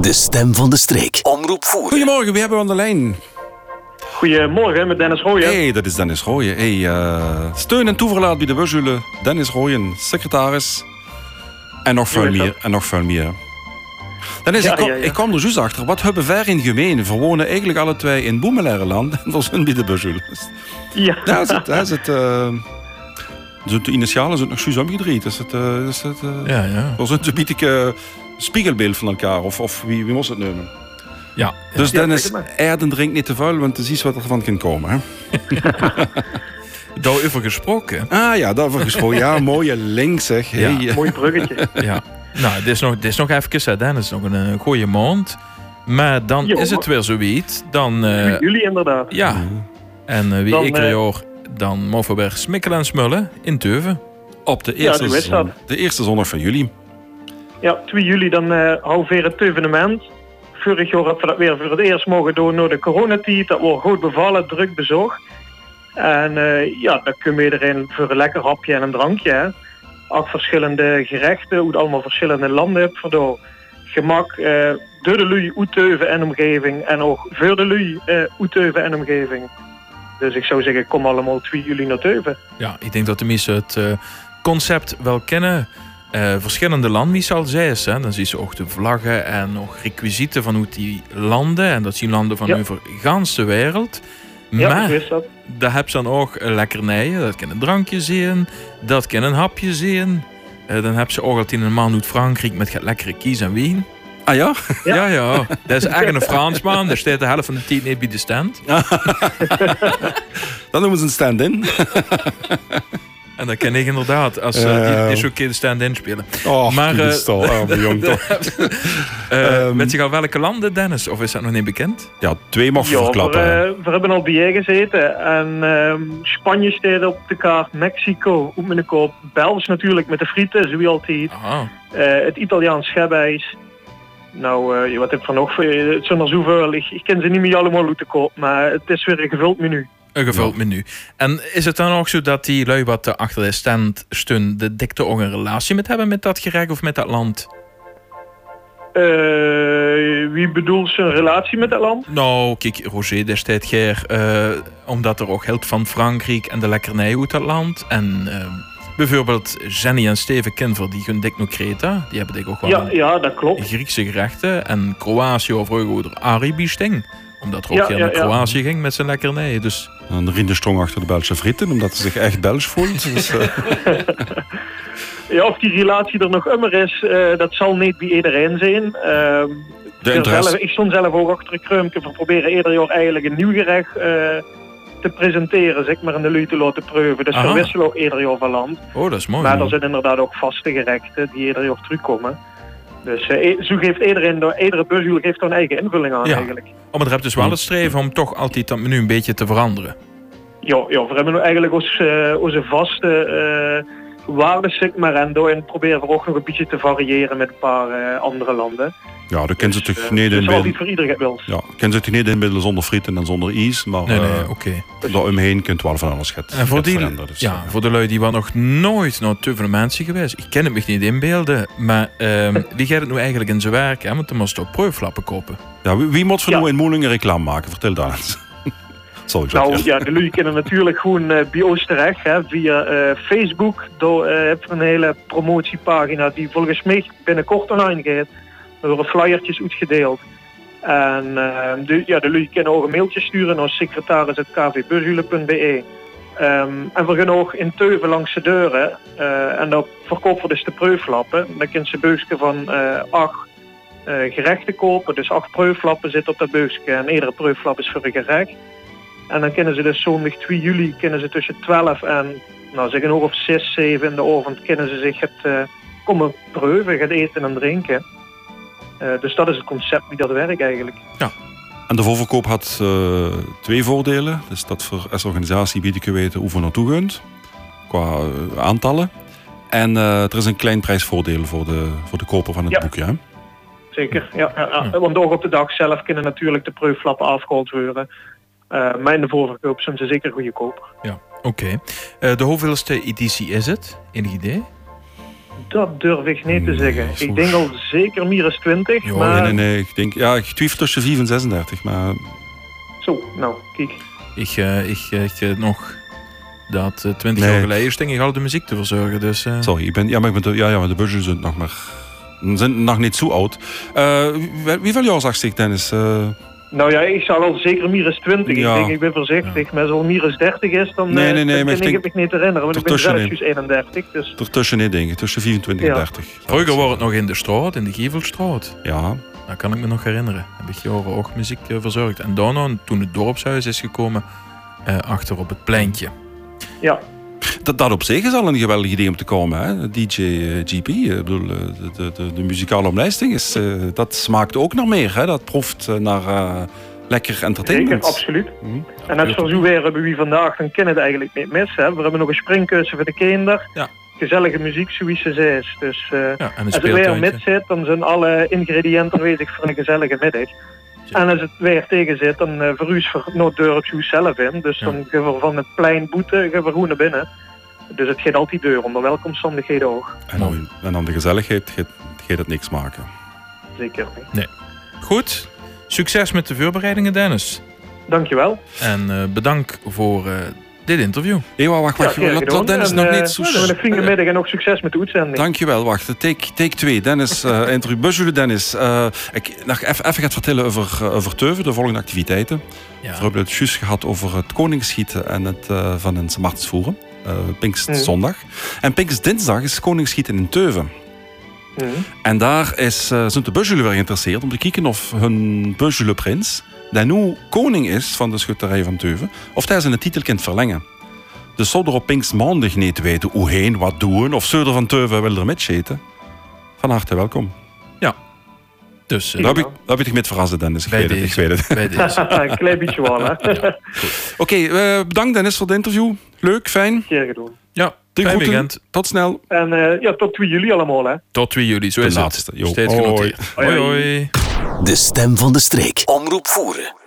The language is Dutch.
De stem van de streek. Omroep voer. Goedemorgen, wie hebben we aan de lijn? Goedemorgen, met Dennis Rooyen. hey, dat is Dennis Rooyen. Hey, eh, steun en toeverlaat bij de Burzule. Dennis Rooyen, secretaris. En nog veel is meer. dat? En nog veel meer. Dennis, Ja, ik, kom, ja, ja. ik kwam er juist achter. Wat hebben wij in gemeen? We wonen eigenlijk alle twee in Boemelarenland. En we zijn bij de Burzule. Ja, Ja, is het, is het, eh, zijn de initialen zijn nog juist omgedraaid. Is het, eh, is het, eh, Ja, ja. zijn een beetje spiegelbeeld van elkaar. Of, of wie, wie moest het nemen? ja. Dus Ja, Dennis. Erden drinkt niet te vuil, want het is iets wat er van kan komen. Hè? Daarover gesproken. Ah ja, daarvoor gesproken. Ja, mooie link zeg. Hey, Ja. eh, mooi bruggetje. Ja. Nou, dit is nog, dit is nog even, hè, Dennis, nog een, eh, goeie maand. Maar dan Jo, is het weer zoiets. Dan, eh, Jullie inderdaad. ja. En eh, wie Dan, ik eh, er hoor, dan weer smikkelen en smullen in Teuven. Op de eerste, zon- de eerste zondag van juli. Ja, 2 juli dan we weer het evenement. Vorig jaar hebben we dat weer voor het eerst mogen doen door de coronatijd. Dat wordt goed bevallen, druk bezocht. En eh, ja, dan kun je iedereen voor een lekker hapje en een drankje. Hè. Acht verschillende gerechten, hoe het allemaal verschillende landen hebt. Waardoor gemak door de lui, Oeteuven en omgeving. En ook voor de lui, eh Oeteuven en omgeving. Dus ik zou zeggen, kom allemaal 2 juli naar Teuven. Ja, ik denk dat de mensen het eh, concept wel kennen. Eh, verschillende landen, wie zal zij is. Hè? Dan zie je ook de vlaggen en nog requisieten van hoe die landen. En dat zien landen van Ja. over de wereld. Ja, maar dat. daar heb je dan ook eh, lekkernijen. Dat kan een drankje zien, dat kan een hapje zien. Dan heb ze ook altijd een man uit Frankrijk met lekkere kies en wien. Ah ja? Ja. Ja, ja. Dat is echt een Fransman. Daar staat de helft van de tijd niet bij de stand. Dan noemen ze een stand-in. En dat ken ik inderdaad. Als eh, die, Eh. die is ook een keer de stand-in spelen. Oh, Maar, maar, eh, stal, arme jong toch. Eh Ehm. weet je al welke landen, Dennis? Of is dat nog niet bekend? Ja, twee mag je Ja, we, verklappen. hè. eh, we hebben al bij gezeten. En ehm, Spanje staat op de kaart. Mexico, ook met koop. Belgisch natuurlijk met de frieten, zoals altijd. Ah, Eh, het Italiaans schepijs. Nou, eh, wat heb ik van nog? Eh, Het zijn er zoveel. Ik, ik ken ze niet meer allemaal de koop. Maar het is weer een gevuld menu. een gevuld menu. En is het dan ook zo dat die lui wat er achter de stand stun, de dikte ook een relatie met hebben met dat gerecht of met dat land? Eh, wie bedoelt zijn relatie met dat land? Nou, kijk, Roger destijds Ger, eh, omdat er ook geld van Frankrijk en de lekkernij uit dat land. En eh, bijvoorbeeld Jenny en Steven Kinver, die gaan dik naar. Die hebben dik ook wel Ja, ja, dat klopt. Griekse gerechten. En Kroatië of over Arabisch-ding. Omdat er ook Ja, naar ja. Kroatië ging met zijn lekkernijen. Dus En de Rinde strong achter de Belgische frieten, omdat ze zich echt Belgisch voelt. Dus, eh, Ja, of die relatie er nog immer is, eh, dat zal niet bij iedereen zijn. Ehm, de ik, interesse. zelf, ik stond zelf ook achter een kruimke. We proberen ieder jaar eigenlijk een nieuw gerecht eh, te presenteren, zeg maar, in de lui te laten proeven. Dus Aha. we wisselen ook ieder jaar van land. oh, dat is mooi. maar er zijn inderdaad ook vaste gerechten die ieder jaar terugkomen. Dus eh, e- zo geeft iedereen, iedere bushuil geeft er een eigen invulling aan Ja. eigenlijk. Oh, maar er hebt dus wel het streven om toch altijd dat menu een beetje te veranderen. Ja, ja, we hebben nu eigenlijk onze, eh, onze vaste eh waarden, zeg maar. En daarin proberen we ook nog een beetje te variëren met een paar eh, andere landen. Ja, dat kan ze Dus, toch eh, niet niet voor iedereen. Ja, ze toch niet inbeelden zonder frieten en zonder ijs. Maar Nee, nee, eh, oké. daaromheen kunt wel van alles schetsen. En voor die, Dus, ja, voor de lui die wat nog nooit naar mensen geweest. Ik ken het me niet inbeelden. Maar ehm, wie gaat het nu eigenlijk in zijn werk? Hè? Want dan moest ook proeflappen kopen. ja, wie, wie moet van Ja. nou in Moelingen reclame maken? Vertel daar eens. Sorry, Nou ja, de lui kunnen natuurlijk gewoon eh, bij ons terecht hè, via eh, Facebook. Daar eh, heb je een hele promotiepagina die volgens mij binnenkort online gaat. Er worden flyertjes uitgedeeld. En eh, de, ja, de kunnen ook een mailtje sturen naar secretaris.kvbushulen.be. Ehm en we gaan ook in Teuven langs de deuren. eh, en daar verkopen we dus de preuflappen. Dan kunnen ze beugske van eh, acht eh, gerechten kopen. Dus acht preuflappen zitten op dat beugske. En iedere preuflap is voor een gerecht. En dan kunnen ze dus zondag 2 juli kunnen ze tussen 12 en nou zeg een of 6, 7 in de avond kunnen ze zich het komen preuven, gaan eten en drinken. Eh, dus dat is het concept wie dat werkt eigenlijk. En de voorverkoop had eh, twee voordelen. Dus dat voor als organisatie bied ik je weten hoe we naartoe kunt. Qua eh, aantallen. En eh, er is een klein prijsvoordeel voor de, voor de koper van het Ja. boekje. Hè? Zeker, ja. ja, ja. Want ook op de dag zelf kunnen natuurlijk de preuflappen afgehaald worden. Eh maar in de voorverkoop zijn ze zeker goedkoper. Ja, oké. Eh, de hoeveelste editie is het? Enig idee? Dat durf ik niet te zeggen. Ik denk al zeker minus 20. Ja, maar Nee, nee, nee. Ik denk, ja, ik twijfel tussen 4 en 36, maar zo, nou, kijk. Ik, eh, ik, ik eh, nog dat eh, 20 Nee. jaar geleden sting ik al de muziek te verzorgen. Dus, eh, sorry. Ik ben, ja, maar ik ben, de- ja, ja, maar de budgetten zijn nog maar, zijn nog niet zo oud. Eh, wie, wie van jou zegt zich, Dennis? Eh, Nou ja, ik zal al zeker minus 20. Ja. Ik denk, ik ben voorzichtig. Maar als het minus 30 is, dan, Nee, eh, nee, nee, dan maar ik ik denk het me niet herinneren. Want ik ben zelf ertussenin. juist 31. Dus ertussenin, denk ik. Tussen 24 en Ja. 30. Vroeger was het nog in de straat, in de Gievelstraat. Ja. Dat kan ik me nog herinneren. Heb ik jaren ook muziek eh, verzorgd. En daarna, toen het dorpshuis is gekomen, eh, achter op het pleintje. ja, Dat, dat op zich is al een geweldig idee om te komen. Hè? DJ eh, GP, eh, ik bedoel, eh, de, de, de, de muzikale omlijsting, is, eh, dat smaakt ook naar meer. Hè? Dat proeft naar eh, lekker zeker, entertainment. absoluut. Mhm. En net voor zover hebben we vandaag, dan kennen het eigenlijk niet mis. Hè. We hebben nog een springkussen voor de kinderen. Ja. Gezellige muziek, zoals ze is. Dus eh, Ja, als het weer met zit, dan zijn alle ingrediënten aanwezig voor een gezellige middag. En als het weer tegen zit, dan uh, voor u is voor Noord-Dorp zo zelf in. Dus Ja. dan gaan we van het plein boete, gaan we naar binnen. Dus het gaat altijd deur, onder welke omstandigheden ook. En, dan, en dan de gezelligheid gaat, gaat het niks maken. Zeker niet. Goed, succes met de voorbereidingen, Dennis. Dankjewel. En eh, bedankt voor eh, dit interview. Maar wacht, wacht. Ja, laat, Dennis En, nog eh, niet hebben een fijne middag en ook succes met de uitzending. Dankjewel, wacht. Take, take 2. Dennis, eh interview. Busjule Dennis. eh, ik nog even, even gaat vertellen over, eh, over Teuven, de volgende activiteiten. Ja. We hebben het juist gehad over het koningsschieten en het eh, van een Martensvoeren. Uh, Pinksterzondag. En Pinkstdinsdag is koningsschieten in Teuven. Mhm. En daar is, eh, zijn de Busjule weer geïnteresseerd om te kijken of hun Busjule prins, die nu koning is van de schutterij van Teuven, of hij zijn titel kan verlengen. Dus zou er op Pinkstmaandag niet weten hoe heen, wat doen, of Söder van Teuven wil er met scheten. Van harte welkom. Dus eh, Daar heb ik, daar heb ik met verrassen, Dennis. Ik bij, weet het, ik weet het. bij deze. een klein beetje wel, hè. Oké, eh, bedankt Dennis voor het interview. Leuk, fijn. Gedaan. Ja, De fijn weekend. Tot snel. En eh, ja, tot 2 juli allemaal, hè. Tot 2 juli, zo De is het. laatste. Jo. Steeds genoteerd. Hoi. hoi. De stem van de streek. Omroep voeren.